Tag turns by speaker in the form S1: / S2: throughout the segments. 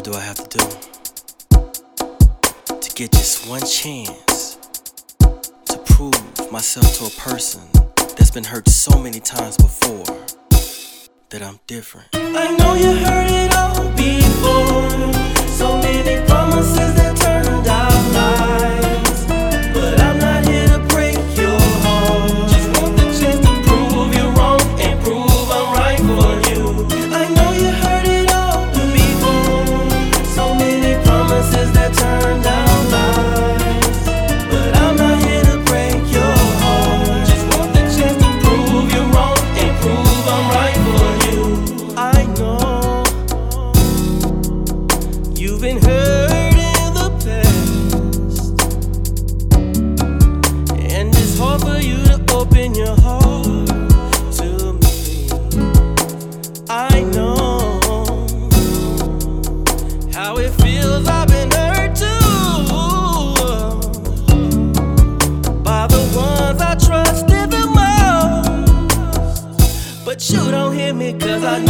S1: What do I have to do to get just one chance to prove myself to a person that's been hurt so many times before that I'm different?
S2: I know you heard it.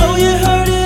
S2: know you heard it.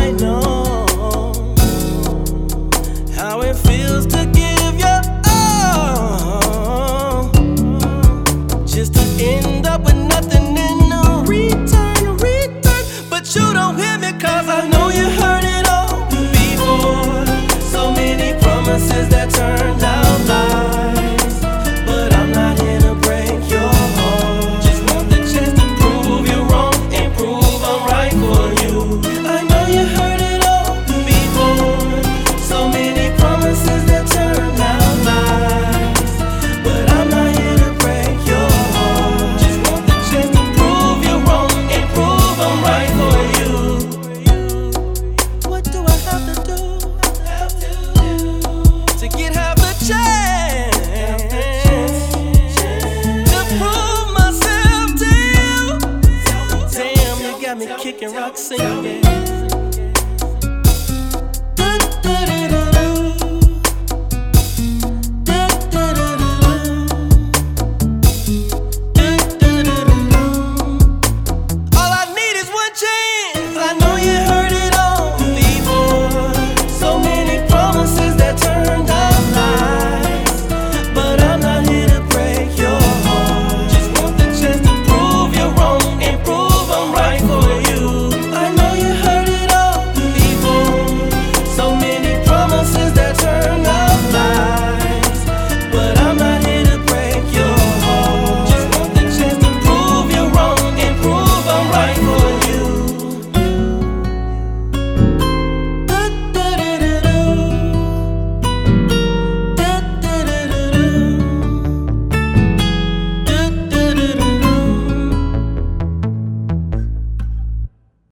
S2: I know. and rock singing.